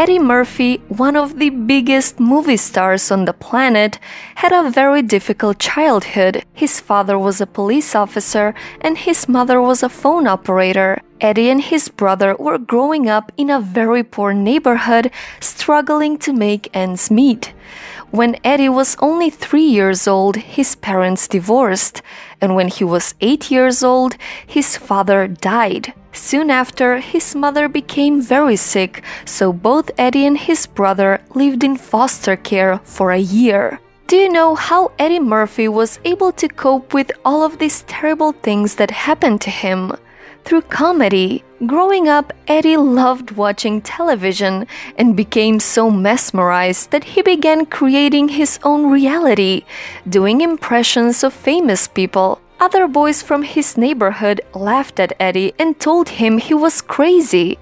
Eddie Murphy, one of the biggest movie stars on the planet, had a very difficult childhood. His father was a police officer and his mother was a phone operator. Eddie and his brother were growing up in a very poor neighborhood, struggling to make ends meet. When Eddie was only three years old, his parents divorced, and when he was eight years old, his father died. Soon after, his mother became very sick, so both Eddie and his brother lived in foster care for a year. Do you know how Eddie Murphy was able to cope with all of these terrible things that happened to him? Through comedy. Growing up, Eddie loved watching television and became so mesmerized that he began creating his own reality, doing impressions of famous people. Other boys from his neighborhood laughed at Eddie and told him he was crazy.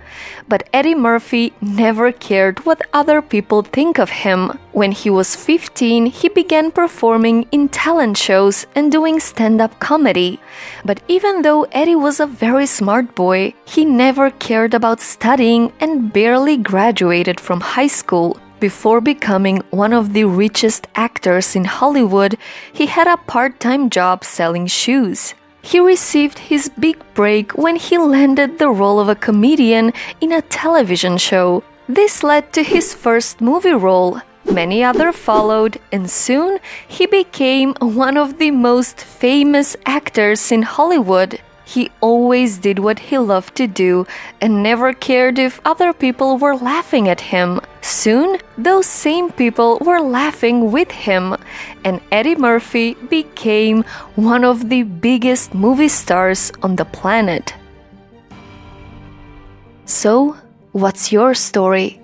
But Eddie Murphy never cared what other people think of him. When he was 15, he began performing in talent shows and doing stand up comedy. But even though Eddie was a very smart boy, he never cared about studying and barely graduated from high school. Before becoming one of the richest actors in Hollywood, he had a part time job selling shoes. He received his big break when he landed the role of a comedian in a television show. This led to his first movie role. Many other followed, and soon he became one of the most famous actors in Hollywood. He always did what he loved to do and never cared if other people were laughing at him. Soon, those same people were laughing with him, and Eddie Murphy became one of the biggest movie stars on the planet. So, what's your story?